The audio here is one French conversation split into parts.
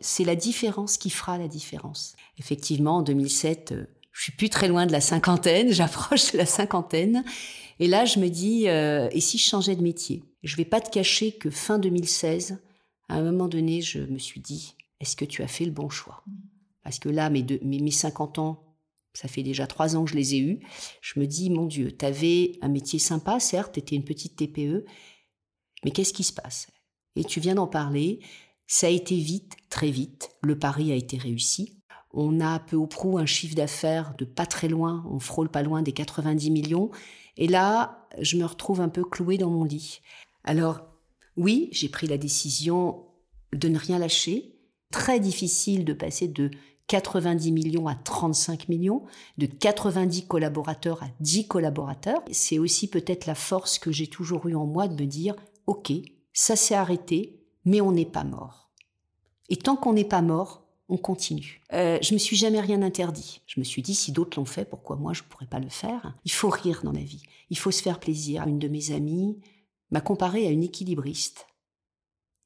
C'est la différence qui fera la différence. Effectivement, en 2007, euh, je suis plus très loin de la cinquantaine, j'approche de la cinquantaine. Et là, je me dis, euh, et si je changeais de métier? Je vais pas te cacher que fin 2016, à un moment donné, je me suis dit, est-ce que tu as fait le bon choix? Parce que là, mes, mes, 50 ans, ça fait déjà trois ans que je les ai eus. Je me dis, mon Dieu, tu avais un métier sympa, certes, tu étais une petite TPE, mais qu'est-ce qui se passe? Et tu viens d'en parler, ça a été vite, très vite. Le pari a été réussi. On a peu ou prou un chiffre d'affaires de pas très loin, on frôle pas loin des 90 millions. Et là, je me retrouve un peu clouée dans mon lit. Alors, oui, j'ai pris la décision de ne rien lâcher. Très difficile de passer de 90 millions à 35 millions, de 90 collaborateurs à 10 collaborateurs. C'est aussi peut-être la force que j'ai toujours eue en moi de me dire, OK, ça s'est arrêté, mais on n'est pas mort. Et tant qu'on n'est pas mort, on continue. Euh, je me suis jamais rien interdit. Je me suis dit, si d'autres l'ont fait, pourquoi moi je ne pourrais pas le faire? Il faut rire dans la vie. Il faut se faire plaisir. Une de mes amies m'a comparé à une équilibriste.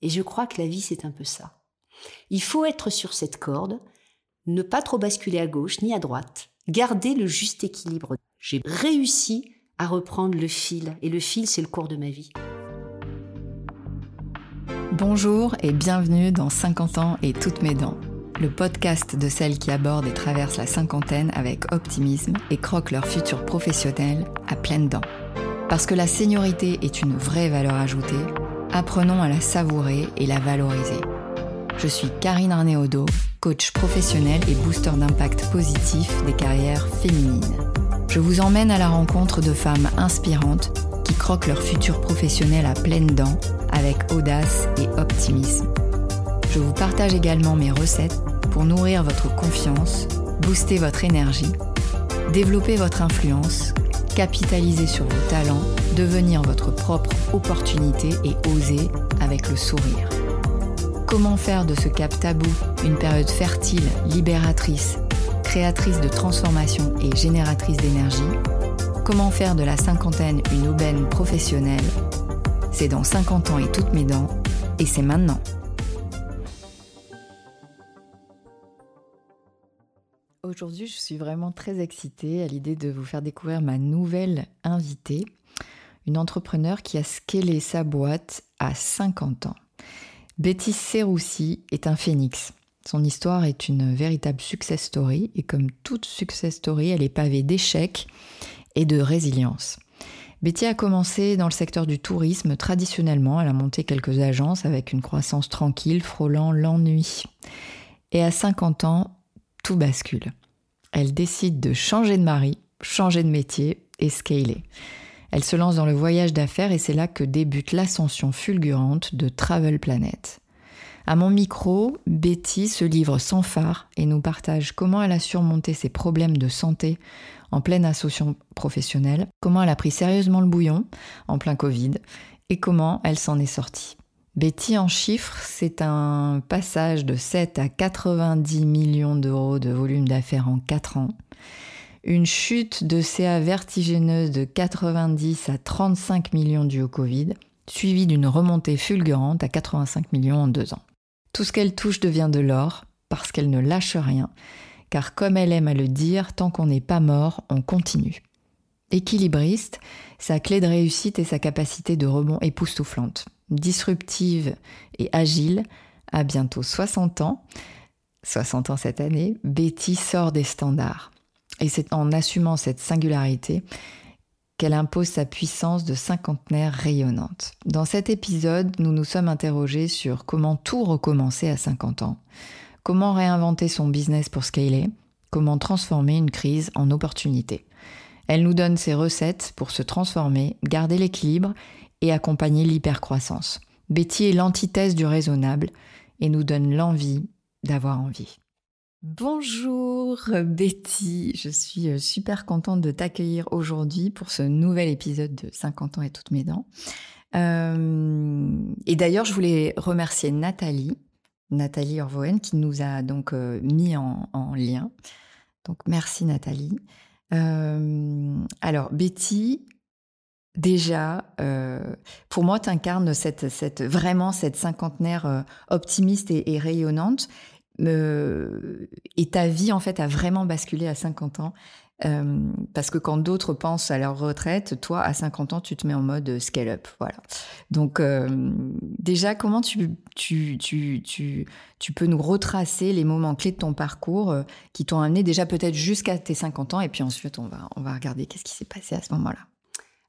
Et je crois que la vie, c'est un peu ça. Il faut être sur cette corde, ne pas trop basculer à gauche ni à droite, garder le juste équilibre. J'ai réussi à reprendre le fil, et le fil, c'est le cours de ma vie. Bonjour et bienvenue dans 50 ans et toutes mes dents, le podcast de celles qui abordent et traversent la cinquantaine avec optimisme et croquent leur futur professionnel à pleines dents. Parce que la seniorité est une vraie valeur ajoutée, apprenons à la savourer et la valoriser. Je suis Karine Arnéodo, coach professionnel et booster d'impact positif des carrières féminines. Je vous emmène à la rencontre de femmes inspirantes croquent leur futur professionnel à pleines dents avec audace et optimisme. Je vous partage également mes recettes pour nourrir votre confiance, booster votre énergie, développer votre influence, capitaliser sur vos talents, devenir votre propre opportunité et oser avec le sourire. Comment faire de ce cap tabou une période fertile, libératrice, créatrice de transformation et génératrice d'énergie? Comment faire de la cinquantaine une aubaine professionnelle? C'est dans 50 ans et toutes mes dents, et c'est maintenant. Aujourd'hui, je suis vraiment très excitée à l'idée de vous faire découvrir ma nouvelle invitée, une entrepreneur qui a scalé sa boîte à 50 ans. Betty Serroussi est un phénix. Son histoire est une véritable success story et comme toute success story, elle est pavée d'échecs et de résilience. Betty a commencé dans le secteur du tourisme traditionnellement. Elle a monté quelques agences avec une croissance tranquille, frôlant l'ennui. Et à 50 ans, tout bascule. Elle décide de changer de mari, changer de métier et scaler. Elle se lance dans le voyage d'affaires et c'est là que débute l'ascension fulgurante de Travel Planet. À mon micro, Betty se livre sans phare et nous partage comment elle a surmonté ses problèmes de santé en pleine association professionnelle, comment elle a pris sérieusement le bouillon en plein Covid et comment elle s'en est sortie. Betty en chiffres, c'est un passage de 7 à 90 millions d'euros de volume d'affaires en 4 ans, une chute de CA vertigineuse de 90 à 35 millions dû au Covid, suivie d'une remontée fulgurante à 85 millions en 2 ans. Tout ce qu'elle touche devient de l'or parce qu'elle ne lâche rien car comme elle aime à le dire, tant qu'on n'est pas mort, on continue. Équilibriste, sa clé de réussite est sa capacité de rebond époustouflante. Disruptive et agile, à bientôt 60 ans, 60 ans cette année, Betty sort des standards. Et c'est en assumant cette singularité qu'elle impose sa puissance de cinquantenaire rayonnante. Dans cet épisode, nous nous sommes interrogés sur comment tout recommencer à 50 ans, Comment réinventer son business pour scaler Comment transformer une crise en opportunité Elle nous donne ses recettes pour se transformer, garder l'équilibre et accompagner l'hypercroissance. Betty est l'antithèse du raisonnable et nous donne l'envie d'avoir envie. Bonjour Betty, je suis euh, super contente de t'accueillir aujourd'hui pour ce nouvel épisode de 50 ans et toutes mes dents. Euh, et d'ailleurs, je voulais remercier Nathalie Nathalie Orvoen, qui nous a donc euh, mis en, lien. Donc merci Nathalie. Euh, alors Betty, Déjà, euh, pour moi, tu incarnes vraiment cette cinquantenaire optimiste et, rayonnante. Euh, et ta vie, en fait, a vraiment basculé à 50 ans. Parce que quand d'autres pensent à leur retraite, toi, à 50 ans, tu te mets en mode scale up. Voilà. Donc, déjà, comment tu, peux nous retracer les moments clés de ton parcours qui t'ont amené déjà peut-être jusqu'à tes 50 ans et puis ensuite, on va, on va regarder qu'est-ce qui s'est passé à ce moment-là.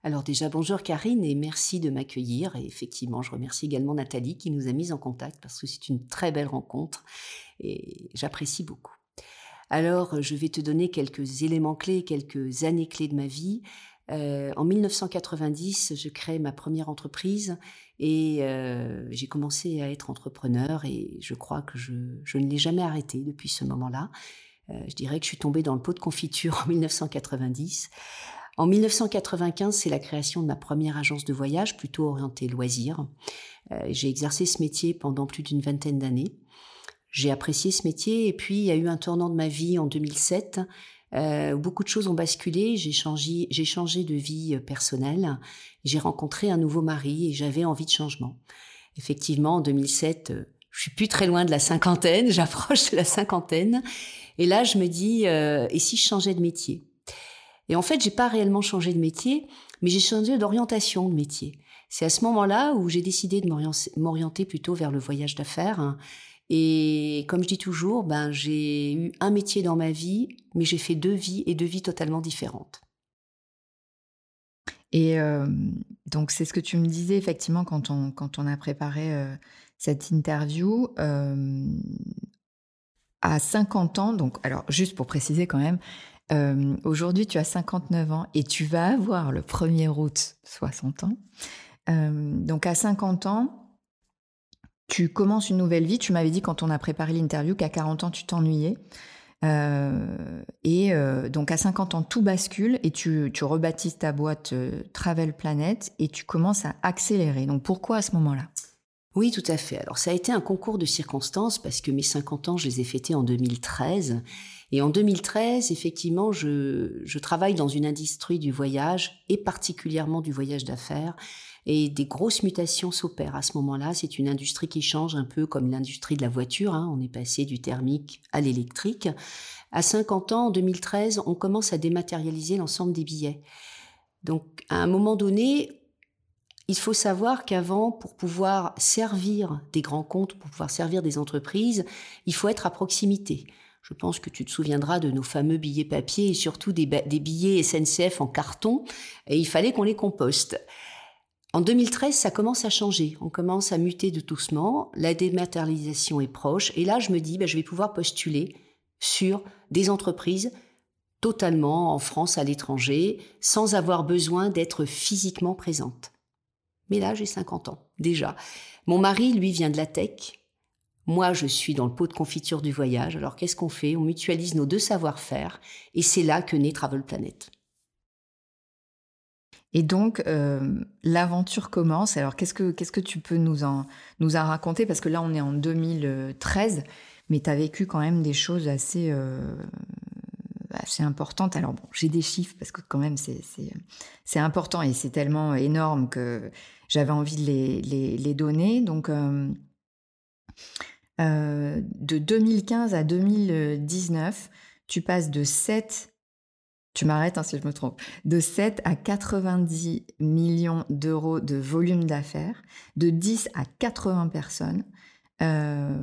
Alors déjà, bonjour Karine et merci de m'accueillir. Et effectivement, je remercie également Nathalie qui nous a mis en contact parce que c'est une très belle rencontre et j'apprécie beaucoup. Alors, je vais te donner quelques éléments clés, quelques années clés de ma vie. Euh, en 1990, je crée ma première entreprise et euh, j'ai commencé à être entrepreneur et je crois que je, ne l'ai jamais arrêté depuis ce moment-là. Euh, je dirais que je suis tombée dans le pot de confiture en 1990. En 1995, c'est la création de ma première agence de voyage, plutôt orientée loisirs. Euh, j'ai exercé ce métier pendant plus d'une vingtaine d'années. J'ai apprécié ce métier et puis il y a eu un tournant de ma vie en 2007 euh, beaucoup de choses ont basculé. J'ai changé, j'ai changé de vie euh, personnelle. J'ai rencontré un nouveau mari et j'avais envie de changement. Effectivement, en 2007, je suis plus très loin de la cinquantaine, j'approche de la cinquantaine. Et là, je me dis, et si je changeais de métier? Et en fait, j'ai pas réellement changé de métier, mais j'ai changé d'orientation de métier. C'est à ce moment-là où j'ai décidé de m'orienter plutôt vers le voyage d'affaires. Hein. Et comme je dis toujours, ben, j'ai eu un métier dans ma vie, mais j'ai fait deux vies et deux vies totalement différentes. Et euh, donc, c'est ce que tu me disais effectivement quand on, quand on a préparé euh, cette interview. Euh, à 50 ans, donc, alors juste pour préciser quand même, aujourd'hui, tu as 59 ans et tu vas avoir le 1er août 60 ans. Donc à 50 ans, tu commences une nouvelle vie. Tu m'avais dit quand on a préparé l'interview qu'à 40 ans, tu t'ennuyais. Euh, et donc à 50 ans, tout bascule et tu, tu rebaptises ta boîte Travel Planet et tu commences à accélérer. Donc pourquoi à ce moment-là? Oui, tout à fait. Alors ça a été un concours de circonstances parce que mes 50 ans, je les ai fêtés en 2013 et en 2013, effectivement, je, travaille dans une industrie du voyage et particulièrement du voyage d'affaires. Et des grosses mutations s'opèrent à ce moment-là. C'est une industrie qui change un peu comme l'industrie de la voiture. Hein. On est passé du thermique à l'électrique. À 50 ans, en 2013, on commence à dématérialiser l'ensemble des billets. Donc, à un moment donné, il faut savoir qu'avant, pour pouvoir servir des grands comptes, pour pouvoir servir des entreprises, il faut être à proximité. Je pense que tu te souviendras de nos fameux billets papier et surtout des, billets SNCF en carton. Et il fallait qu'on les composte. En 2013, ça commence à changer. On commence à muter de doucement. La dématérialisation est proche. Et là, je me dis, ben, je vais pouvoir postuler sur des entreprises totalement en France, à l'étranger, sans avoir besoin d'être physiquement présente. Mais là, j'ai 50 ans, déjà. Mon mari, lui, vient de la tech. Moi, je suis dans le pot de confiture du voyage. Alors, qu'est-ce qu'on fait? On mutualise nos deux savoir-faire. Et c'est là que naît Travel Planet. Et donc, euh, l'aventure commence. Alors, qu'est-ce que, que tu peux nous en, nous en raconter? Parce que là, on est en 2013, mais tu as vécu quand même des choses assez, euh, assez importantes. Alors, bon, j'ai des chiffres parce que quand même, c'est, important et c'est tellement énorme que j'avais envie de les donner. Donc, euh, euh, de 2015 à 2019, tu passes de 7, tu m'arrêtes hein, si je me trompe, de 7 à 90 millions d'euros de volume d'affaires, de 10 à 80 personnes. Euh,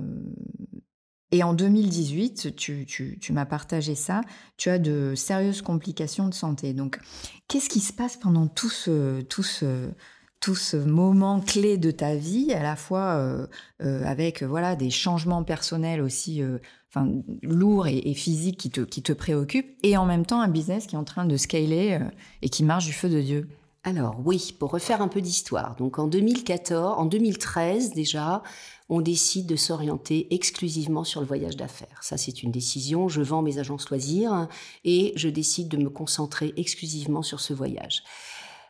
et en 2018, tu, tu m'as partagé ça, tu as de sérieuses complications de santé. Donc, qu'est-ce qui se passe pendant tout ce, tout ce, tout ce moment clé de ta vie, à la fois euh, euh, avec voilà des changements personnels aussi, euh, lourds et, physiques qui te qui te préoccupent, et en même temps un business qui est en train de scaler et qui marche du feu de Dieu? Alors oui, pour refaire un peu d'histoire. Donc en 2014, en 2013 déjà, on décide de s'orienter exclusivement sur le voyage d'affaires. Ça, c'est une décision. Je vends mes agences loisirs et je décide de me concentrer exclusivement sur ce voyage.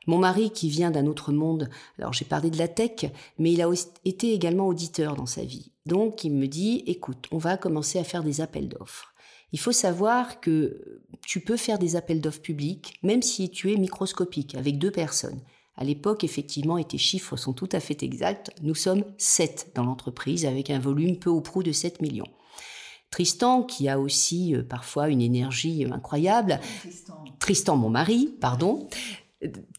Mon mari, qui vient d'un autre monde, alors j'ai parlé de la tech, mais il a été également auditeur dans sa vie. Donc il me dit, écoute, on va commencer à faire des appels d'offres. Il faut savoir que tu peux faire des appels d'offres publics, même si tu es microscopique, avec deux personnes. À l'époque, effectivement, et tes chiffres sont tout à fait exacts, nous sommes 7 dans l'entreprise avec un volume peu ou prou de 7 millions. Tristan, qui a aussi euh, parfois une énergie incroyable, Tristan. Tristan, mon mari, pardon,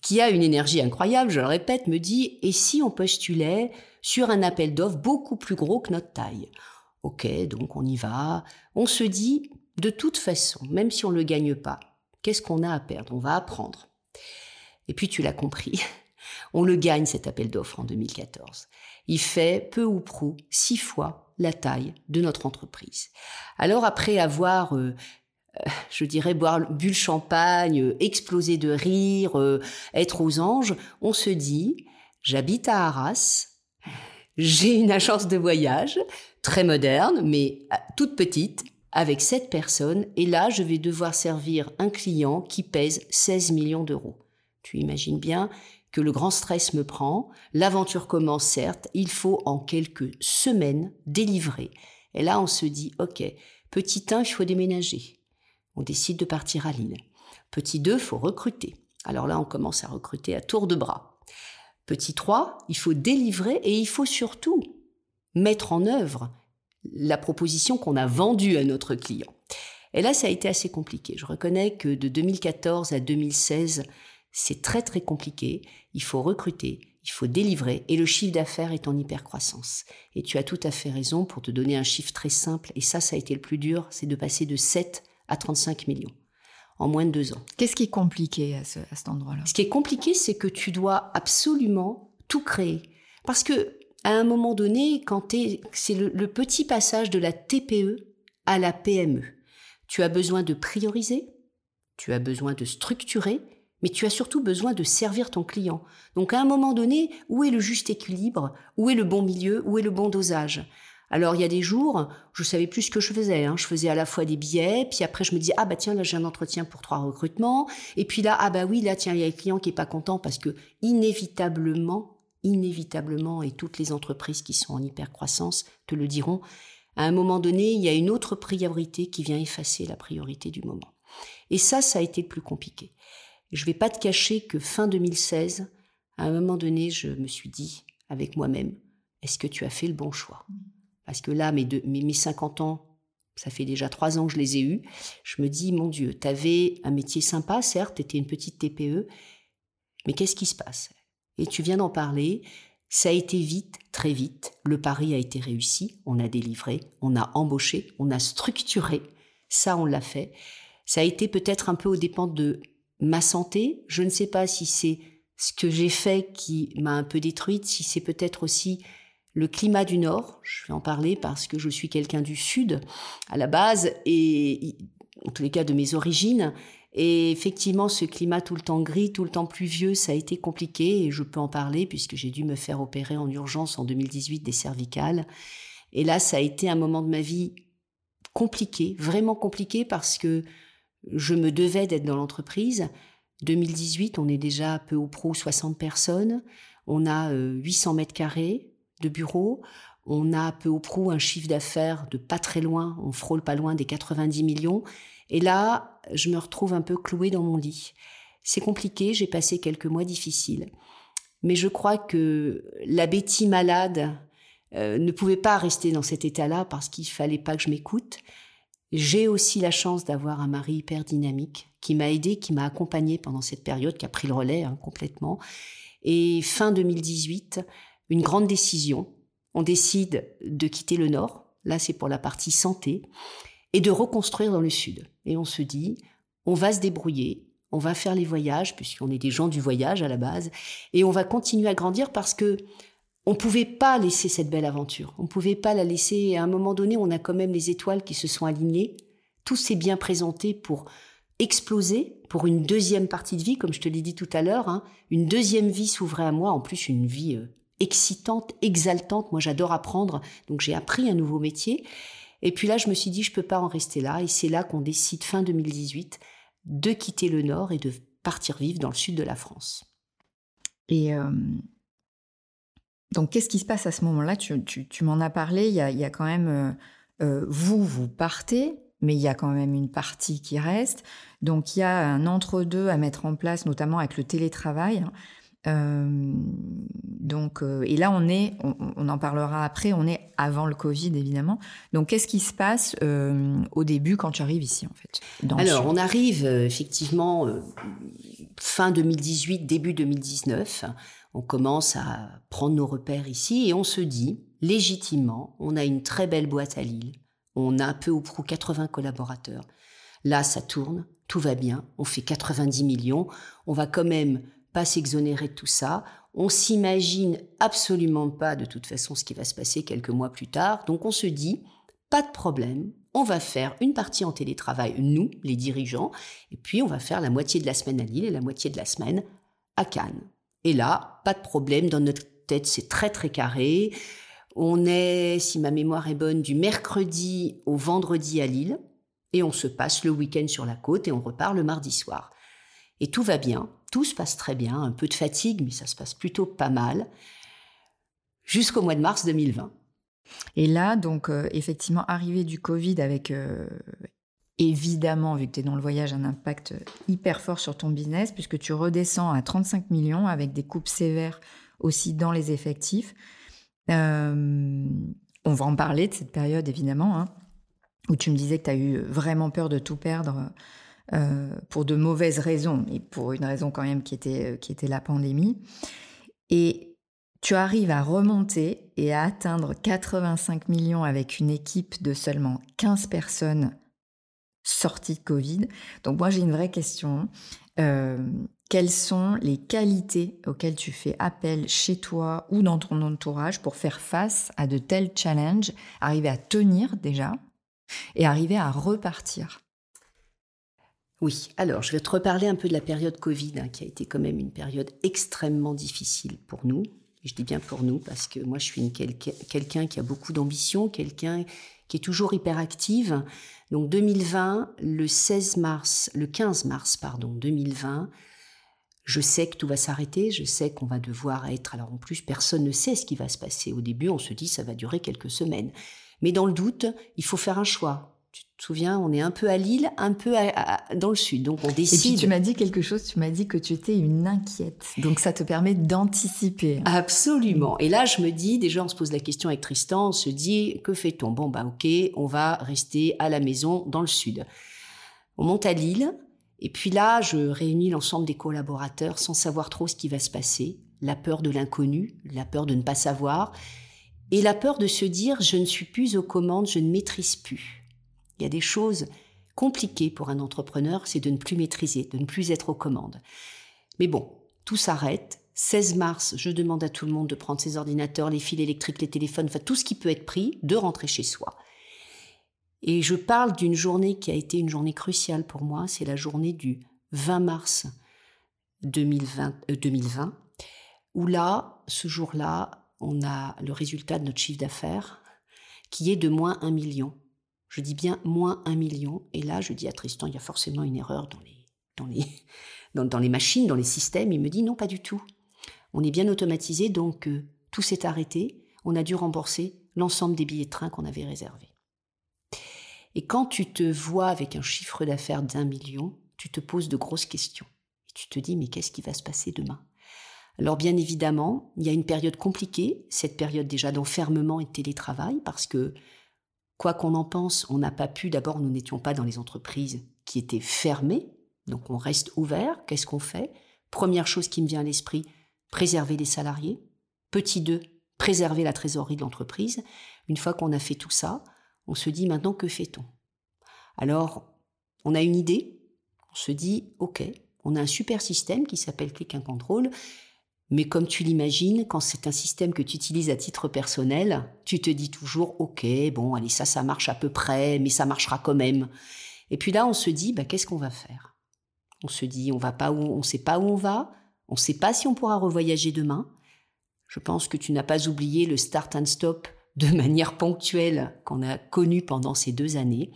qui a une énergie incroyable, je le répète, me dit, et si on postulait sur un appel d'offres beaucoup plus gros que notre taille? Ok, donc on y va. On se dit, de toute façon, même si on ne le gagne pas, qu'est-ce qu'on a à perdre? On va apprendre. Et puis tu l'as compris, on le gagne cet appel d'offres en 2014. Il fait peu ou prou six fois la taille de notre entreprise. Alors après avoir euh, euh, je dirais boire bu le champagne, euh, exploser de rire, être aux anges, on se dit j'habite à Arras, j'ai une agence de voyage très moderne mais toute petite avec sept personnes et là je vais devoir servir un client qui pèse 16 millions d'euros. Tu imagines bien que le grand stress me prend, l'aventure commence certes, il faut en quelques semaines délivrer. Et là, on se dit, OK, petit 1, il faut déménager. On décide de partir à Lille. Petit 2, il faut recruter. Alors là, on commence à recruter à tour de bras. Petit 3, il faut délivrer et il faut surtout mettre en œuvre la proposition qu'on a vendue à notre client. Et là, ça a été assez compliqué. Je reconnais que de 2014 à 2016, c'est très très compliqué. Il faut recruter, il faut délivrer et le chiffre d'affaires est en hypercroissance. Et tu as tout à fait raison pour te donner un chiffre très simple. Et ça, ça a été le plus dur, c'est de passer de 7 à 35 millions en moins de deux ans. Qu'est-ce qui est compliqué à, cet endroit-là? Ce qui est compliqué, c'est que tu dois absolument tout créer. Parce que à un moment donné, quand c'est le petit passage de la TPE à la PME. Tu as besoin de prioriser, tu as besoin de structurer, mais tu as surtout besoin de servir ton client. Donc à un moment donné, où est le juste équilibre? Où est le bon milieu? Où est le bon dosage? Alors il y a des jours, je savais plus ce que je faisais. Hein. Je faisais à la fois des billets, puis après je me dis ah bah tiens là j'ai un entretien pour trois recrutements, et puis là ah bah oui là tiens il y a un client qui est pas content parce que inévitablement, inévitablement et toutes les entreprises qui sont en hypercroissance te le diront, à un moment donné il y a une autre priorité qui vient effacer la priorité du moment. Et ça ça a été le plus compliqué. Je vais pas te cacher que fin 2016, à un moment donné, je me suis dit avec moi-même, est-ce que tu as fait le bon choix? Parce que là, mes, mes, 50 ans, ça fait déjà trois ans que je les ai eus. Je me dis, mon Dieu, tu avais un métier sympa, certes, tu étais une petite TPE, mais qu'est-ce qui se passe? Et tu viens d'en parler. Ça a été vite, très vite. Le pari a été réussi. On a délivré, on a embauché, on a structuré. Ça, on l'a fait. Ça a été peut-être un peu aux dépens de ma santé. Je ne sais pas si c'est ce que j'ai fait qui m'a un peu détruite, si c'est peut-être aussi le climat du Nord. Je vais en parler parce que je suis quelqu'un du Sud à la base et en tous les cas de mes origines. Et effectivement, ce climat tout le temps gris, tout le temps pluvieux, ça a été compliqué et je peux en parler puisque j'ai dû me faire opérer en urgence en 2018 des cervicales. Et là, ça a été un moment de ma vie compliqué, vraiment compliqué parce que je me devais d'être dans l'entreprise. 2018, on est déjà peu ou prou 60 personnes. On a 800 euh, mètres carrés de bureaux. On a peu ou prou un chiffre d'affaires de pas très loin. On frôle pas loin des 90 millions. Et là, je me retrouve un peu clouée dans mon lit. C'est compliqué. J'ai passé quelques mois difficiles. Mais je crois que la Betty malade euh, ne pouvait pas rester dans cet état-là parce qu'il fallait pas que je m'écoute. J'ai aussi la chance d'avoir un mari hyper dynamique qui m'a aidé, qui m'a accompagné pendant cette période, qui a pris le relais hein, complètement. Et fin 2018, une grande décision. On décide de quitter le Nord. Là, c'est pour la partie santé et de reconstruire dans le Sud. Et on se dit, on va se débrouiller, on va faire les voyages puisqu'on est des gens du voyage à la base, et on va continuer à grandir parce que on pouvait pas laisser cette belle aventure. On pouvait pas la laisser. À un moment donné, on a quand même les étoiles qui se sont alignées. Tout s'est bien présenté pour exploser, pour une deuxième partie de vie, comme je te l'ai dit tout à l'heure. Hein. Une deuxième vie s'ouvrait à moi, en plus une vie euh, excitante, exaltante. Moi, j'adore apprendre, donc j'ai appris un nouveau métier. Et puis là, je me suis dit, je peux pas en rester là. Et c'est là qu'on décide, fin 2018, de quitter le Nord et de partir vivre dans le sud de la France. Et euh, donc, qu'est-ce qui se passe à ce moment-là? Tu, m'en as parlé, il y a, quand même, euh, euh, vous, vous partez, mais il y a quand même une partie qui reste. Donc, il y a un entre-deux à mettre en place, notamment avec le télétravail. donc, et là, on est, on, en parlera après, on est avant le Covid, évidemment. Donc, qu'est-ce qui se passe au début quand tu arrives ici, en fait? Alors, on arrive effectivement fin 2018, début 2019. On commence à prendre nos repères ici et on se dit, légitimement, on a une très belle boîte à Lille. On a un peu ou prou 80 collaborateurs. Là, ça tourne, tout va bien, on fait 90 millions, on va quand même pas s'exonérer de tout ça. On s'imagine absolument pas de toute façon ce qui va se passer quelques mois plus tard. Donc on se dit, pas de problème, on va faire une partie en télétravail, nous, les dirigeants, et puis on va faire la moitié de la semaine à Lille et la moitié de la semaine à Cannes. Et là, pas de problème, dans notre tête, c'est très très carré. On est, si ma mémoire est bonne, du mercredi au vendredi à Lille, et on se passe le week-end sur la côte et on repart le mardi soir. Et tout va bien, tout se passe très bien, un peu de fatigue, mais ça se passe plutôt pas mal, jusqu'au mois de mars 2020. Et là, donc, euh, effectivement, arrivée du Covid avec, euh, évidemment, vu que tu es dans le voyage, un impact hyper fort sur ton business, puisque tu redescends à 35 millions avec des coupes sévères aussi dans les effectifs. Euh, on va en parler de cette période, évidemment, hein, où tu me disais que tu as eu vraiment peur de tout perdre pour de mauvaises raisons, et pour une raison quand même qui était, qui était la pandémie. Et tu arrives à remonter et à atteindre 85 millions avec une équipe de seulement 15 personnes sorties de Covid. Donc moi j'ai une vraie question. Euh, quelles sont les qualités auxquelles tu fais appel chez toi ou dans ton entourage pour faire face à de tels challenges, arriver à tenir déjà et arriver à repartir? Oui, alors je vais te reparler un peu de la période Covid, hein, qui a été quand même une période extrêmement difficile pour nous, je dis bien pour nous, parce que moi, je suis quelqu'un qui a beaucoup d'ambition, quelqu'un qui est toujours hyperactive. Donc 2020, le 16 mars, le 15 mars, pardon, 2020, je sais que tout va s'arrêter, je sais qu'on va devoir être. Alors en plus, personne ne sait ce qui va se passer. Au début, on se dit ça va durer quelques semaines. Mais dans le doute, il faut faire un choix. Te souviens, on est un peu à Lille, un peu dans le sud, donc on décide. Et puis tu m'as dit quelque chose, tu m'as dit que tu étais une inquiète, donc ça te permet d'anticiper. Absolument. Et là, je me dis, déjà, on se pose la question avec Tristan, on se dit, que fait-on? Bon, bah ok, on va rester à la maison dans le sud. On monte à Lille, et puis là, je réunis l'ensemble des collaborateurs sans savoir trop ce qui va se passer, la peur de l'inconnu, la peur de ne pas savoir, et la peur de se dire, je ne suis plus aux commandes, je ne maîtrise plus. Il y a des choses compliquées pour un entrepreneur, c'est de ne plus maîtriser, de ne plus être aux commandes. Mais bon, tout s'arrête. 16 mars, je demande à tout le monde de prendre ses ordinateurs, les fils électriques, les téléphones, enfin tout ce qui peut être pris, de rentrer chez soi. Et je parle d'une journée qui a été une journée cruciale pour moi, c'est la journée du 20 mars 2020, 2020 euh, où là, ce jour-là, on a le résultat de notre chiffre d'affaires qui est de moins 1 million. Je dis bien moins un million. Et là, je dis à Tristan, il y a forcément une erreur dans les, machines, dans les systèmes. Il me dit, non, pas du tout. On est bien automatisé, donc euh, tout s'est arrêté. On a dû rembourser l'ensemble des billets de train qu'on avait réservés. Et quand tu te vois avec un chiffre d'affaires d'un million, tu te poses de grosses questions. Tu te dis, mais qu'est-ce qui va se passer demain? Alors bien évidemment, il y a une période compliquée, cette période déjà d'enfermement et de télétravail, parce que Quoi qu'on en pense, on n'a pas pu, d'abord nous n'étions pas dans les entreprises qui étaient fermées, donc on reste ouvert, qu'est-ce qu'on fait? Première chose qui me vient à l'esprit, préserver les salariés. Petit 2, préserver la trésorerie de l'entreprise. Une fois qu'on a fait tout ça, on se dit maintenant que fait-on? Alors, on a une idée, on se dit, OK, on a un super système qui s'appelle Click and Control mais comme tu l'imagines, quand c'est un système que tu utilises à titre personnel, tu te dis toujours, OK, bon, allez, ça, ça marche à peu près, mais ça marchera quand même. Et puis là, on se dit, bah, qu'est-ce qu'on va faire? On se dit, on va pas on sait pas où on va, on ne sait pas si on pourra revoyager demain. Je pense que tu n'as pas oublié le start and stop de manière ponctuelle qu'on a connu pendant ces deux années.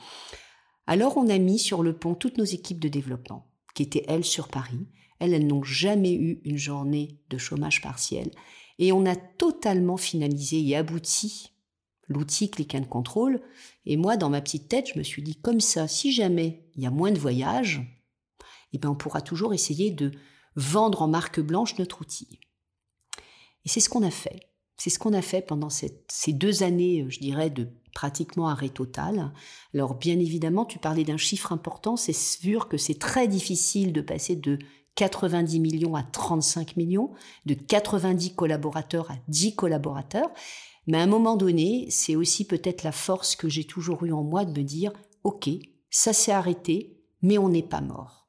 Alors on a mis sur le pont toutes nos équipes de développement, qui étaient elles sur Paris, elles, elles n'ont jamais eu une journée de chômage partiel. Et on a totalement finalisé et abouti l'outil Click and Control. Et moi, dans ma petite tête, je me suis dit, comme ça, si jamais il y a moins de voyages, eh ben, on pourra toujours essayer de vendre en marque blanche notre outil. Et c'est ce qu'on a fait. C'est ce qu'on a fait pendant ces deux années, je dirais, de pratiquement arrêt total. Alors bien évidemment, tu parlais d'un chiffre important, c'est sûr que c'est très difficile de passer de 90 millions à 35 millions, de 90 collaborateurs à 10 collaborateurs. Mais à un moment donné, c'est aussi peut-être la force que j'ai toujours eue en moi de me dire, OK, ça s'est arrêté, mais on n'est pas mort.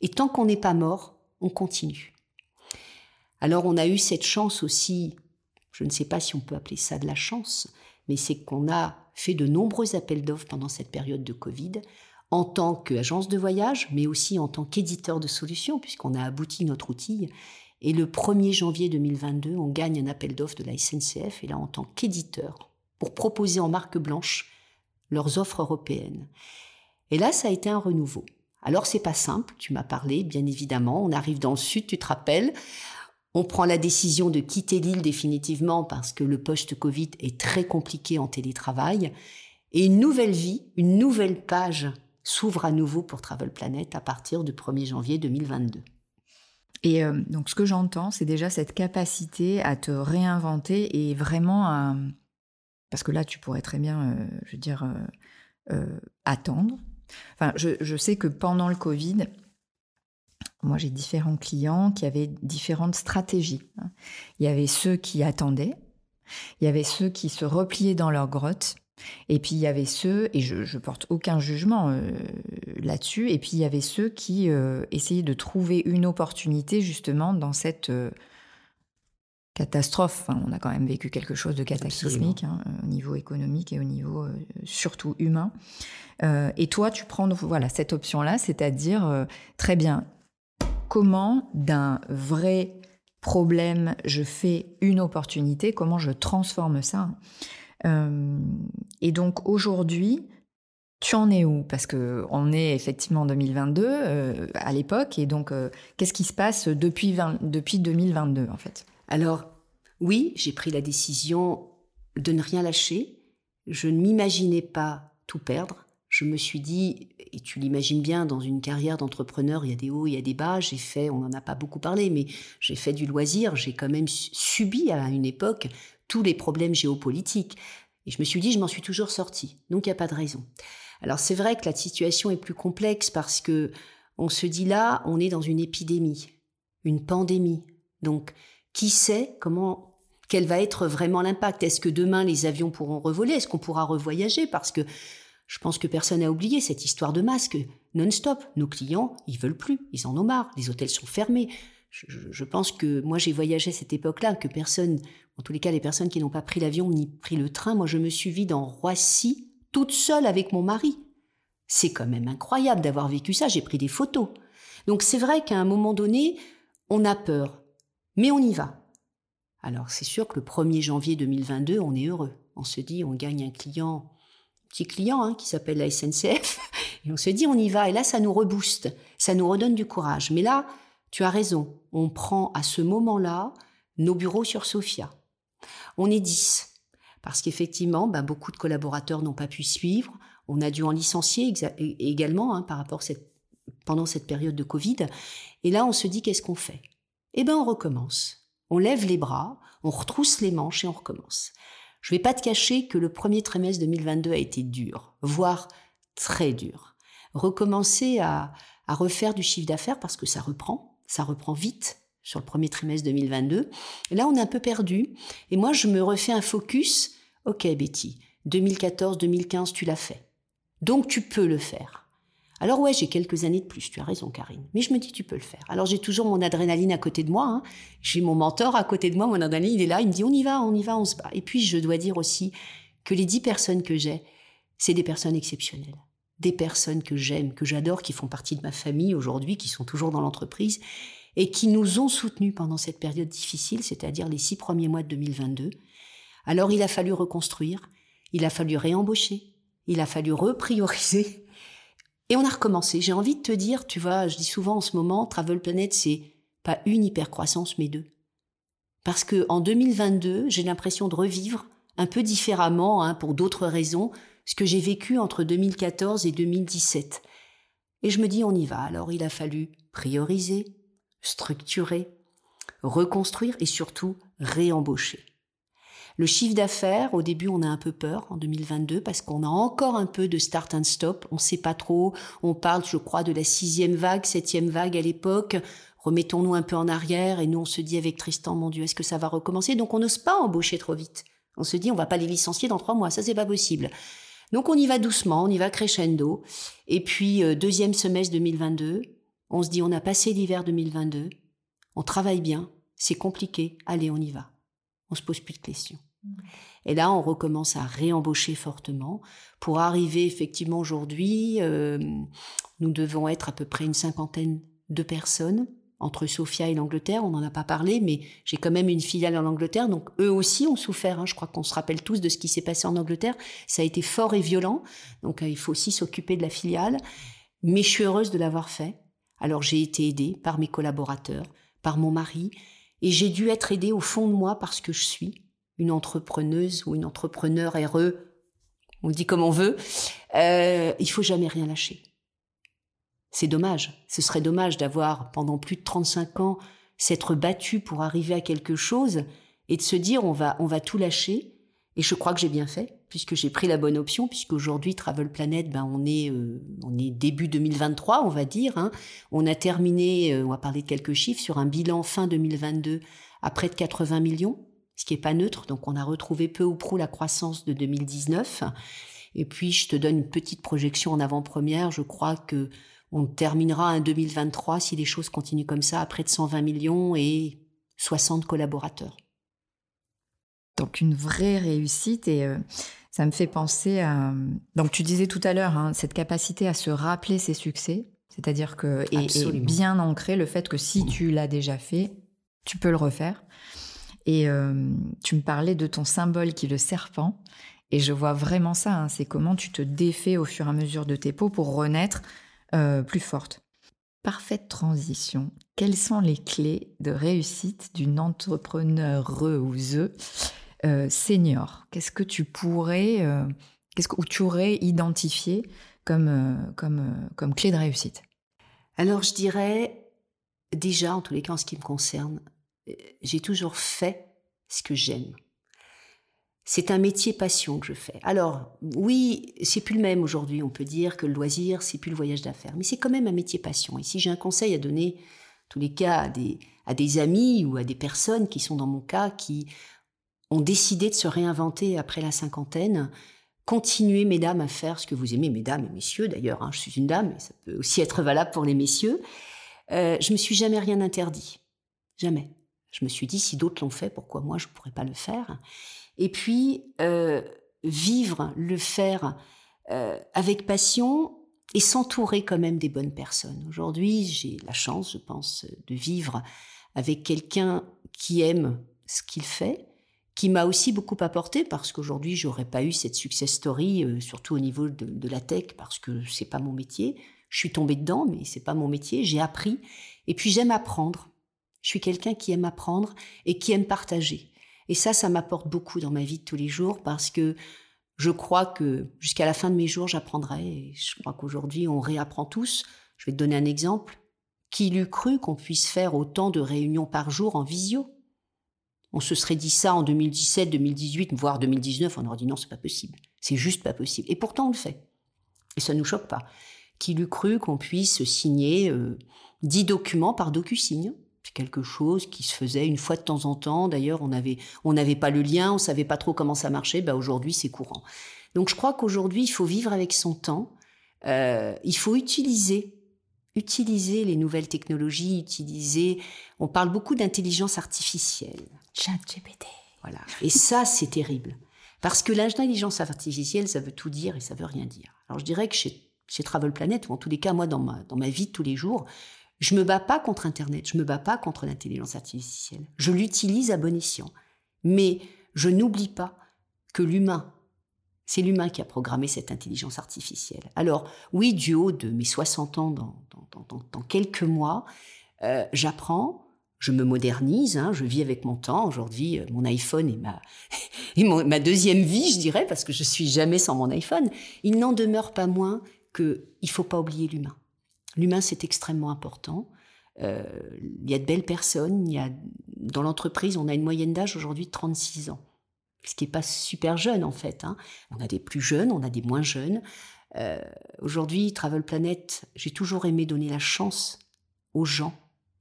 Et tant qu'on n'est pas mort, on continue. Alors on a eu cette chance aussi, je ne sais pas si on peut appeler ça de la chance, mais c'est qu'on a fait de nombreux appels d'offres pendant cette période de Covid en tant qu'agence de voyage, mais aussi en tant qu'éditeur de solutions, puisqu'on a abouti notre outil. Et le 1er janvier 2022, on gagne un appel d'offres de la SNCF, et là en tant qu'éditeur, pour proposer en marque blanche leurs offres européennes. Et là, ça a été un renouveau. Alors c'est pas simple, tu m'as parlé, bien évidemment, on arrive dans le sud, tu te rappelles, on prend la décision de quitter l'île définitivement parce que le post-Covid est très compliqué en télétravail, et une nouvelle vie, une nouvelle page s'ouvre à nouveau pour Travel Planet à partir du 1er janvier 2022. Et euh, donc ce que j'entends, c'est déjà cette capacité à te réinventer et vraiment à... Parce que là, tu pourrais très bien, euh, je veux dire, euh, attendre. Enfin, je, sais que pendant le Covid, moi j'ai différents clients qui avaient différentes stratégies. Hein. Il y avait ceux qui attendaient, il y avait ceux qui se repliaient dans leur grotte, et puis il y avait ceux, et je, ne porte aucun jugement euh, là-dessus, et puis il y avait ceux qui euh, essayaient de trouver une opportunité justement dans cette euh, catastrophe. on a quand même vécu quelque chose de cataclysmique hein, au niveau économique et au niveau surtout humain. et toi, tu prends voilà cette option-là, c'est-à-dire très bien. Comment d'un vrai problème je fais une opportunité Comment je transforme ça? Et donc aujourd'hui, tu en es où? Parce que on est effectivement en 2022 euh, à l'époque, et donc euh, qu'est-ce qui se passe depuis, depuis 2022 en fait? Alors oui, j'ai pris la décision de ne rien lâcher. Je ne m'imaginais pas tout perdre. Je me suis dit, et tu l'imagines bien, dans une carrière d'entrepreneur, il y a des hauts, il y a des bas. J'ai fait, on n'en a pas beaucoup parlé, mais j'ai fait du loisir. J'ai quand même subi à une époque tous les problèmes géopolitiques. Et je me suis dit, je m'en suis toujours sortie. Donc, il n'y a pas de raison. Alors, c'est vrai que la situation est plus complexe parce que on se dit là, on est dans une épidémie, une pandémie. Donc, qui sait comment, quel va être vraiment l'impact? Est-ce que demain les avions pourront revoler? Est-ce qu'on pourra revoyager? Parce que je pense que personne n'a oublié cette histoire de masque non-stop. Nos clients, ils veulent plus, ils en ont marre. Les hôtels sont fermés. Je, pense que moi j'ai voyagé à cette époque-là, que personne, en tous les cas les personnes qui n'ont pas pris l'avion ni pris le train, moi je me suis vue dans Roissy toute seule avec mon mari. C'est quand même incroyable d'avoir vécu ça, j'ai pris des photos. Donc c'est vrai qu'à un moment donné, on a peur, mais on y va. Alors c'est sûr que le 1er janvier 2022, on est heureux. On se dit, on gagne un client, petit client hein, qui s'appelle la SNCF, et on se dit, on y va. Et là, ça nous rebooste, ça nous redonne du courage. Mais là, tu as raison, on prend à ce moment-là nos bureaux sur Sofia. On est 10, parce qu'effectivement, ben, beaucoup de collaborateurs n'ont pas pu suivre. On a dû en licencier également hein, par rapport pendant cette période de Covid. Et là, on se dit qu'est-ce qu'on fait? Eh bien, on recommence. On lève les bras, on retrousse les manches et on recommence. Je ne vais pas te cacher que le premier trimestre 2022 a été dur, voire très dur. Recommencer à refaire du chiffre d'affaires parce que ça reprend, ça reprend vite sur le premier trimestre 2022. Et là, on est un peu perdu. Et moi, je me refais un focus. Ok, Betty, 2014-2015, tu l'as fait. Donc, tu peux le faire. Alors ouais, j'ai quelques années de plus, tu as raison Karine, mais je me dis tu peux le faire. Alors j'ai toujours mon adrénaline à côté de moi, hein. j'ai mon mentor à côté de moi, mon adrénaline il est là, il me dit on y va, on y va, on se bat. Et puis je dois dire aussi que les dix personnes que j'ai, c'est des personnes exceptionnelles des personnes que j'aime, que j'adore, qui font partie de ma famille aujourd'hui, qui sont toujours dans l'entreprise et qui nous ont soutenus pendant cette période difficile, c'est-à-dire les six premiers mois de 2022. Alors il a fallu reconstruire, il a fallu réembaucher, il a fallu reprioriser. Et on a recommencé. J'ai envie de te dire, tu vois, je dis souvent en ce moment, Travel Planet, c'est pas une hypercroissance, mais deux. Parce que en 2022, j'ai l'impression de revivre un peu différemment, hein, pour d'autres raisons, ce que j'ai vécu entre 2014 et 2017. Et je me dis, on y va. Alors il a fallu prioriser, structurer, reconstruire et surtout réembaucher. Le chiffre d'affaires, au début, on a un peu peur en 2022 parce qu'on a encore un peu de start and stop. On ne sait pas trop. On parle, je crois, de la sixième vague, septième vague à l'époque. Remettons-nous un peu en arrière et nous, on se dit avec Tristan, mon Dieu, est-ce que ça va recommencer? Donc, on n'ose pas embaucher trop vite. On se dit, on va pas les licencier dans trois mois. Ça, c'est pas possible. Donc, on y va doucement, on y va crescendo. Et puis, euh, deuxième semestre 2022, on se dit, on a passé l'hiver 2022. On travaille bien. C'est compliqué. Allez, on y va. On se pose plus de questions. Et là, on recommence à réembaucher fortement pour arriver effectivement aujourd'hui. Euh, nous devons être à peu près une cinquantaine de personnes entre Sofia et l'Angleterre. On n'en a pas parlé, mais j'ai quand même une filiale en Angleterre, donc eux aussi ont souffert. Hein. Je crois qu'on se rappelle tous de ce qui s'est passé en Angleterre. Ça a été fort et violent, donc euh, il faut aussi s'occuper de la filiale. Mais je suis heureuse de l'avoir fait. Alors j'ai été aidée par mes collaborateurs, par mon mari, et j'ai dû être aidée au fond de moi parce que je suis une entrepreneuse ou une entrepreneur RE, on dit comme on veut, euh, il faut jamais rien lâcher. C'est dommage. Ce serait dommage d'avoir pendant plus de 35 ans s'être battu pour arriver à quelque chose et de se dire on va on va tout lâcher. Et je crois que j'ai bien fait puisque j'ai pris la bonne option puisqu'aujourd'hui Travel Planet ben on est euh, on début 2023 on va dire. Hein. On a terminé euh, on va parler de quelques chiffres sur un bilan fin 2022 à près de 80 millions ce qui est pas neutre. Donc on a retrouvé peu ou prou la croissance de 2019. Et puis je te donne une petite projection en avant-première. Je crois que on terminera en 2023 si les choses continuent comme ça à près de 120 millions et 60 collaborateurs. Donc une vraie réussite et euh, ça me fait penser à. Donc tu disais tout à l'heure hein, cette capacité à se rappeler ses succès, c'est-à-dire que et, bien ancré le fait que si tu l'as déjà fait, tu peux le refaire. Et euh, tu me parlais de ton symbole qui est le serpent. Et je vois vraiment ça. Hein. c'est comment tu te défais au fur et à mesure de tes peaux pour renaître euh, plus forte. Parfaite transition. Quelles sont les clés de réussite d'une entrepreneur ou euh, senior Qu'est-ce que tu pourrais, qu'est-ce que tu aurais identifié comme, comme, comme clé de réussite? Alors je dirais déjà, en tous les cas en ce qui me concerne, j'ai toujours fait ce que j'aime. C'est un métier passion que je fais. Alors, oui, c'est plus le même aujourd'hui. On peut dire que le loisir, c'est plus le voyage d'affaires. Mais c'est quand même un métier passion. Et si j'ai un conseil à donner, en tous les cas, à des, à des amis ou à des personnes qui sont dans mon cas, qui ont décidé de se réinventer après la cinquantaine, continuez, mesdames, à faire ce que vous aimez, mesdames et messieurs d'ailleurs. Hein, je suis une dame, mais ça peut aussi être valable pour les messieurs. Euh, je me suis jamais rien interdit. Jamais. Je me suis dit, si d'autres l'ont fait, pourquoi moi je ne pourrais pas le faire? Et puis, euh, vivre, le faire euh, avec passion et s'entourer quand même des bonnes personnes. Aujourd'hui, j'ai la chance, je pense, de vivre avec quelqu'un qui aime ce qu'il fait, qui m'a aussi beaucoup apporté parce qu'aujourd'hui, j'aurais pas eu cette success story, euh, surtout au niveau de, la tech, parce que c'est pas mon métier. Je suis tombée dedans, mais c'est pas mon métier. J'ai appris. Et puis, j'aime apprendre. Je suis quelqu'un qui aime apprendre et qui aime partager. Et ça, ça m'apporte beaucoup dans ma vie de tous les jours parce que je crois que jusqu'à la fin de mes jours, j'apprendrai. Je crois qu'aujourd'hui, on réapprend tous. Je vais te donner un exemple. Qui l'eût cru qu'on puisse faire autant de réunions par jour en visio? On se serait dit ça en 2017, 2018, voire 2019, on aurait dit non, c'est pas possible. C'est juste pas possible. Et pourtant, on le fait. Et ça ne nous choque pas. Qui l'eût cru qu'on puisse signer euh, 10 documents par DocuSign c'est quelque chose qui se faisait une fois de temps en temps. D'ailleurs, on n'avait on n'avait pas le lien, on savait pas trop comment ça marchait. Bah aujourd'hui, c'est courant. Donc, je crois qu'aujourd'hui, il faut vivre avec son temps. Euh, il faut utiliser utiliser les nouvelles technologies, utiliser. On parle beaucoup d'intelligence artificielle. ChatGPT. Voilà. Et ça, c'est terrible. Parce que l'intelligence artificielle, ça veut tout dire et ça veut rien dire. Alors je dirais que chez, chez Travel Planet, ou en tous les cas, moi, dans ma, dans ma vie de tous les jours, je me bats pas contre Internet, je me bats pas contre l'intelligence artificielle. Je l'utilise à bon escient. Mais je n'oublie pas que l'humain, c'est l'humain qui a programmé cette intelligence artificielle. Alors oui, du haut de mes 60 ans dans, quelques mois, euh, j'apprends, je me modernise, hein, je vis avec mon temps. Aujourd'hui, euh, mon iPhone est ma, ma deuxième vie, je dirais, parce que je suis jamais sans mon iPhone. Il n'en demeure pas moins qu'il faut pas oublier l'humain. L'humain, c'est extrêmement important. Euh, il y a de belles personnes. Il y a, dans l'entreprise, on a une moyenne d'âge aujourd'hui de 36 ans. Ce qui n'est pas super jeune, en fait. Hein. On a des plus jeunes, on a des moins jeunes. Euh, aujourd'hui, Travel Planet, j'ai toujours aimé donner la chance aux gens,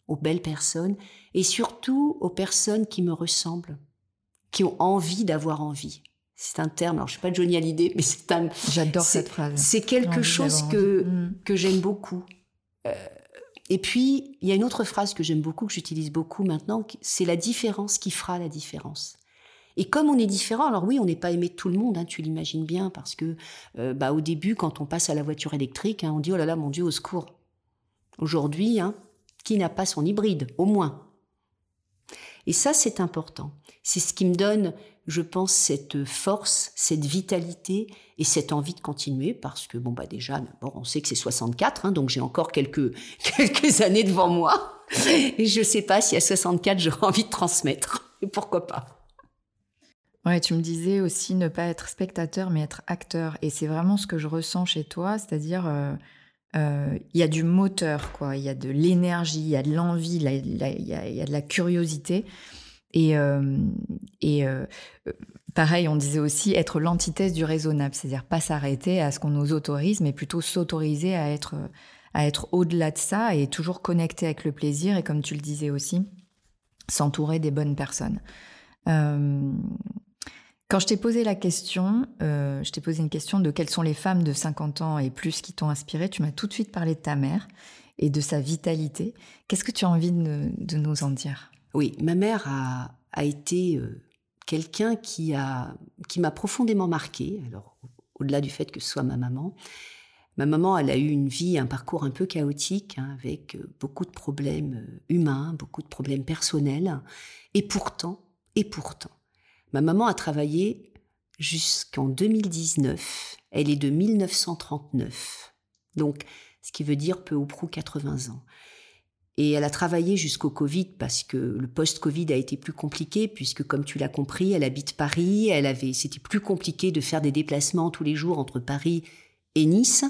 aux belles personnes, et surtout aux personnes qui me ressemblent, qui ont envie d'avoir envie. C'est un terme, alors je suis pas Johnny Hallyday, mais c'est un... J'adore cette phrase. C'est quelque chose que, mm. que j'aime beaucoup. Euh, et puis, il y a une autre phrase que j'aime beaucoup, que j'utilise beaucoup maintenant, c'est la différence qui fera la différence. Et comme on est différent, alors oui, on n'est pas aimé de tout le monde, hein, tu l'imagines bien, parce que euh, bah, au début, quand on passe à la voiture électrique, hein, on dit oh là là, mon Dieu, au secours. Aujourd'hui, hein, qui n'a pas son hybride, au moins? Et ça, c'est important. C'est ce qui me donne je pense, cette force, cette vitalité et cette envie de continuer parce que, bon, bah, déjà, bon, on sait que c'est 64, hein, donc j'ai encore quelques, quelques années devant moi. Et je ne sais pas si à 64, j'aurai envie de transmettre. Et pourquoi pas? Ouais, tu me disais aussi ne pas être spectateur, mais être acteur. Et c'est vraiment ce que je ressens chez toi, c'est-à-dire. Euh, euh, il y a du moteur, quoi. Il y a de l'énergie, il y a de l'envie, il y, a de la curiosité. Et, euh, et pareil, on disait aussi être l'antithèse du raisonnable, c'est-à-dire pas s'arrêter à ce qu'on nous autorise, mais plutôt s'autoriser à être, à être au-delà de ça et toujours connecté avec le plaisir et comme tu le disais aussi, s'entourer des bonnes personnes. Quand je t'ai posé la question, je t'ai posé une question de quelles sont les femmes de 50 ans et plus qui t'ont inspiré, tu m'as tout de suite parlé de ta mère et de sa vitalité. Qu'est-ce que tu as envie de, nous en dire? Oui, ma mère a, été euh, quelqu'un qui a qui m'a profondément marqué. Alors au-delà du fait que ce soit ma maman, ma maman, elle a eu une vie, un parcours un peu chaotique, hein, avec euh, beaucoup de problèmes euh, humains, beaucoup de problèmes personnels, et pourtant, et pourtant, ma maman a travaillé jusqu'en 2019. Elle est de 1939, donc ce qui veut dire peu ou prou 80 ans. Et elle a travaillé jusqu'au Covid parce que le post-Covid a été plus compliqué puisque, comme tu l'as compris, elle habite Paris. Elle avait, c'était plus compliqué de faire des déplacements tous les jours entre Paris et Nice.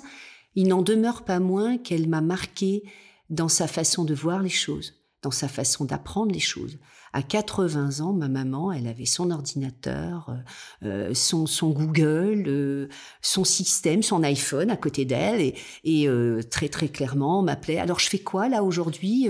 Il n'en demeure pas moins qu'elle m'a marqué dans sa façon de voir les choses, dans sa façon d'apprendre les choses. À 80 ans, ma maman, elle avait son ordinateur, euh, euh, son, son, Google, euh, son système, son iPhone à côté d'elle, et, et très très clairement m'appelait. Alors je fais quoi là aujourd'hui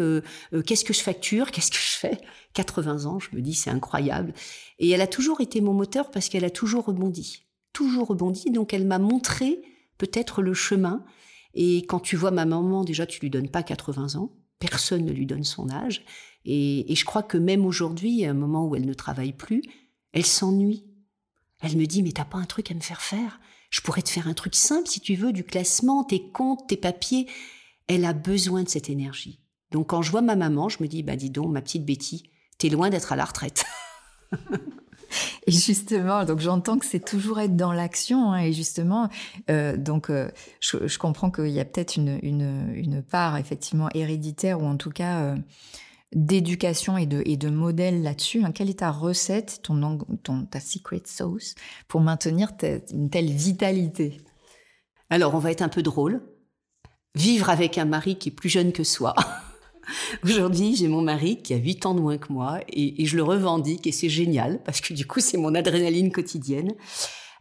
Qu'est-ce que je facture Qu'est-ce que je fais? 80 ans, je me dis c'est incroyable. Et elle a toujours été mon moteur parce qu'elle a toujours rebondi, toujours rebondi. Donc elle m'a montré peut-être le chemin. Et quand tu vois ma maman, déjà tu lui donnes pas 80 ans, personne ne lui donne son âge. Et, je crois que même aujourd'hui, à un moment où elle ne travaille plus, elle s'ennuie. Elle me dit, mais t'as pas un truc à me faire faire? Je pourrais te faire un truc simple si tu veux, du classement, tes comptes, tes papiers. Elle a besoin de cette énergie. Donc quand je vois ma maman, je me dis, bah dis donc, ma petite Betty, t'es loin d'être à la retraite. Et justement, donc j'entends que c'est toujours être dans l'action. Hein, et justement, euh, donc euh, je, comprends qu'il y a peut-être une, une, part effectivement héréditaire ou en tout cas euh, d'éducation et de, et de modèle là-dessus. Hein. Quelle est ta recette, ton, ton, ta secret sauce pour maintenir une telle vitalité? Alors, on va être un peu drôle. Vivre avec un mari qui est plus jeune que soi. Aujourd'hui, j'ai mon mari qui a 8 ans de moins que moi et, je le revendique et c'est génial parce que du coup, c'est mon adrénaline quotidienne.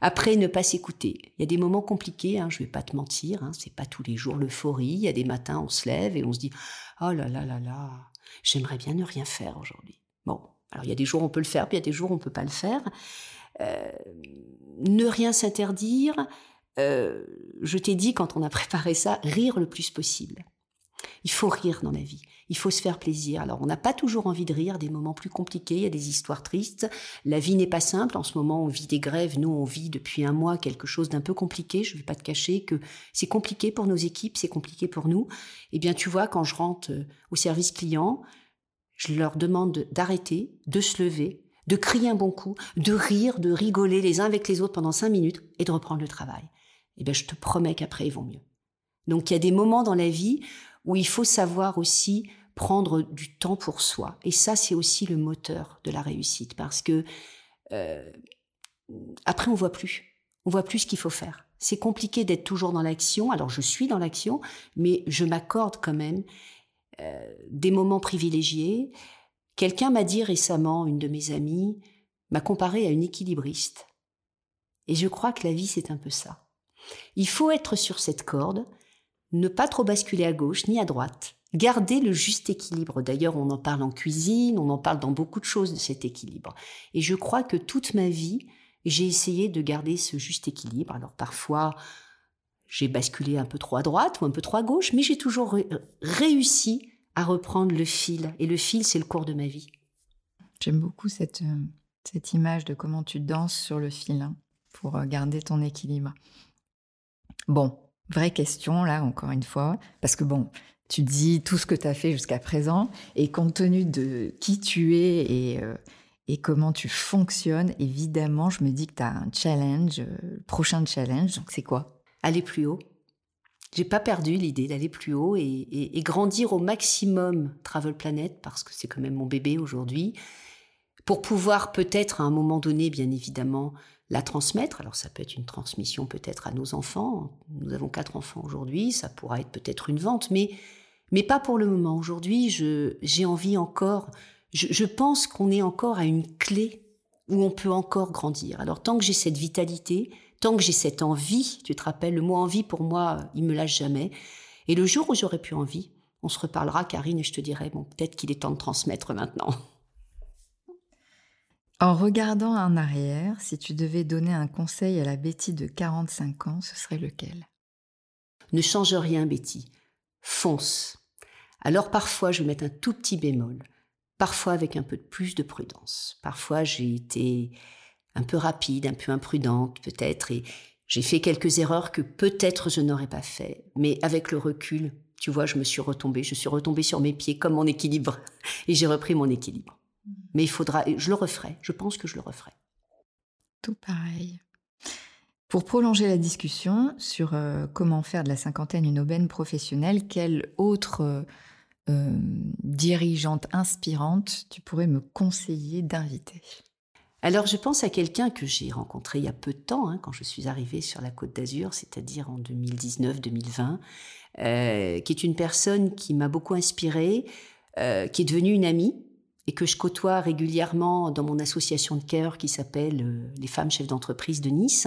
Après, ne pas s'écouter. Il y a des moments compliqués, hein, je vais pas te mentir, hein, c'est pas tous les jours l'euphorie. Il y a des matins, on se lève et on se dit Oh là là là là, j'aimerais bien ne rien faire aujourd'hui. Bon, alors il y a des jours on peut le faire, puis il y a des jours on peut pas le faire. Euh, ne rien s'interdire. Euh, je t'ai dit quand on a préparé ça, rire le plus possible. Il faut rire dans la vie. Il faut se faire plaisir. Alors, on n'a pas toujours envie de rire, des moments plus compliqués, il y a des histoires tristes. La vie n'est pas simple. En ce moment, on vit des grèves. Nous, on vit depuis un mois quelque chose d'un peu compliqué. Je ne vais pas te cacher que c'est compliqué pour nos équipes, c'est compliqué pour nous. Eh bien, tu vois, quand je rentre euh, au service client, je leur demande d'arrêter, de se lever, de crier un bon coup, de rire, de rigoler les uns avec les autres pendant cinq minutes et de reprendre le travail. Eh bien, je te promets qu'après, ils vont mieux. Donc, il y a des moments dans la vie où il faut savoir aussi prendre du temps pour soi. Et ça, c'est aussi le moteur de la réussite, parce que euh, après, on voit plus. On voit plus ce qu'il faut faire. C'est compliqué d'être toujours dans l'action. Alors, je suis dans l'action, mais je m'accorde quand même euh, des moments privilégiés. Quelqu'un m'a dit récemment, une de mes amies, m'a comparé à une équilibriste. Et je crois que la vie, c'est un peu ça. Il faut être sur cette corde, ne pas trop basculer à gauche ni à droite, garder le juste équilibre. D'ailleurs, on en parle en cuisine, on en parle dans beaucoup de choses de cet équilibre. Et je crois que toute ma vie, j'ai essayé de garder ce juste équilibre. Alors parfois, j'ai basculé un peu trop à droite ou un peu trop à gauche, mais j'ai toujours réussi à reprendre le fil. Et le fil, c'est le cours de ma vie. J'aime beaucoup cette, euh, cette image de comment tu danses sur le fil hein, pour euh, garder ton équilibre. Bon, vraie question là, encore une fois, parce que bon, tu dis tout ce que tu as fait jusqu'à présent, et compte tenu de qui tu es et, euh, comment tu fonctionnes, évidemment, je me dis que tu as un challenge, euh, prochain challenge, donc c'est quoi? Aller plus haut. J'ai pas perdu l'idée d'aller plus haut et, et, grandir au maximum Travel Planet, parce que c'est quand même mon bébé aujourd'hui, pour pouvoir peut-être à un moment donné, bien évidemment, la transmettre. Alors ça peut être une transmission peut-être à nos enfants. Nous avons quatre enfants aujourd'hui, ça pourra être peut-être une vente, mais mais pas pour le moment. Aujourd'hui, j'ai envie encore, je, pense qu'on est encore à une clé où on peut encore grandir. Alors tant que j'ai cette vitalité, tant que j'ai cette envie, tu te rappelles, le mot envie pour moi, il me lâche jamais. Et le jour où j'aurai plus envie, on se reparlera, Karine, et je te dirai, bon, peut-être qu'il est temps de transmettre maintenant. En regardant en arrière, si tu devais donner un conseil à la Betty de 45 ans, ce serait lequel? Ne change rien, Betty. Fonce. Alors parfois, je vais mettre un tout petit bémol, parfois avec un peu plus de prudence. Parfois, j'ai été un peu rapide, un peu imprudente peut-être, et j'ai fait quelques erreurs que peut-être je n'aurais pas fait. Mais avec le recul, tu vois, je me suis retombée, je suis retombée sur mes pieds comme mon équilibre, et j'ai repris mon équilibre. Mais il faudra, je le referai, je pense que je le referai. Tout pareil. Pour prolonger la discussion sur euh, comment faire de la cinquantaine une aubaine professionnelle, quelle autre euh, dirigeante inspirante tu pourrais me conseiller d'inviter? Alors je pense à quelqu'un que j'ai rencontré il y a peu de temps, hein, quand je suis arrivée sur la Côte d'Azur, c'est-à-dire en 2019-2020, euh, qui est une personne qui m'a beaucoup inspirée, qui est devenue une amie et que je côtoie régulièrement dans mon association de cœur qui s'appelle Les femmes chefs d'entreprise de Nice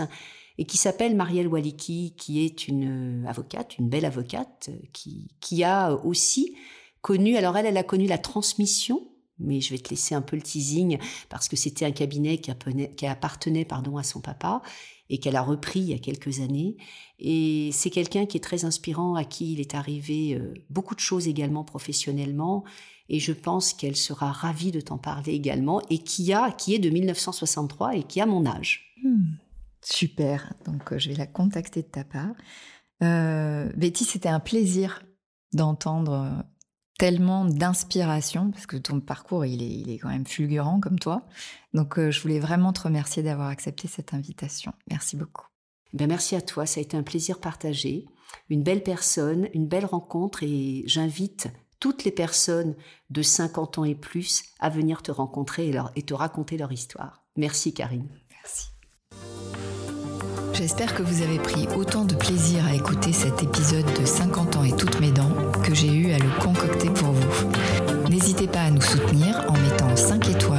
et qui s'appelle Marielle Waliki, qui est une avocate, une belle avocate, qui, qui a aussi connu, alors elle, elle a connu la transmission, mais je vais te laisser un peu le teasing parce que c'était un cabinet qui, qui appartenait pardon, à son papa et qu'elle a repris il y a quelques années. Et c'est quelqu'un qui est très inspirant, à qui il est arrivé euh, beaucoup de choses également professionnellement. Et je pense qu'elle sera ravie de t'en parler également et qui a, qui est de 1963 et qui a mon âge. Hmm. super. Donc euh, je vais la contacter de ta part. Euh, Betty, c'était un plaisir d'entendre tellement d'inspiration, parce que ton parcours, il est, il est quand même fulgurant comme toi. Donc, euh, je voulais vraiment te remercier d'avoir accepté cette invitation. Merci beaucoup. Ben merci à toi, ça a été un plaisir partagé, une belle personne, une belle rencontre et j'invite toutes les personnes de 50 ans et plus à venir te rencontrer et, leur, te raconter leur histoire. Merci Karine. Merci. J'espère que vous avez pris autant de plaisir à écouter cet épisode de 50 ans et toutes mes dents que j'ai eu à le concocter pour vous. N'hésitez pas à nous soutenir en mettant 5 étoiles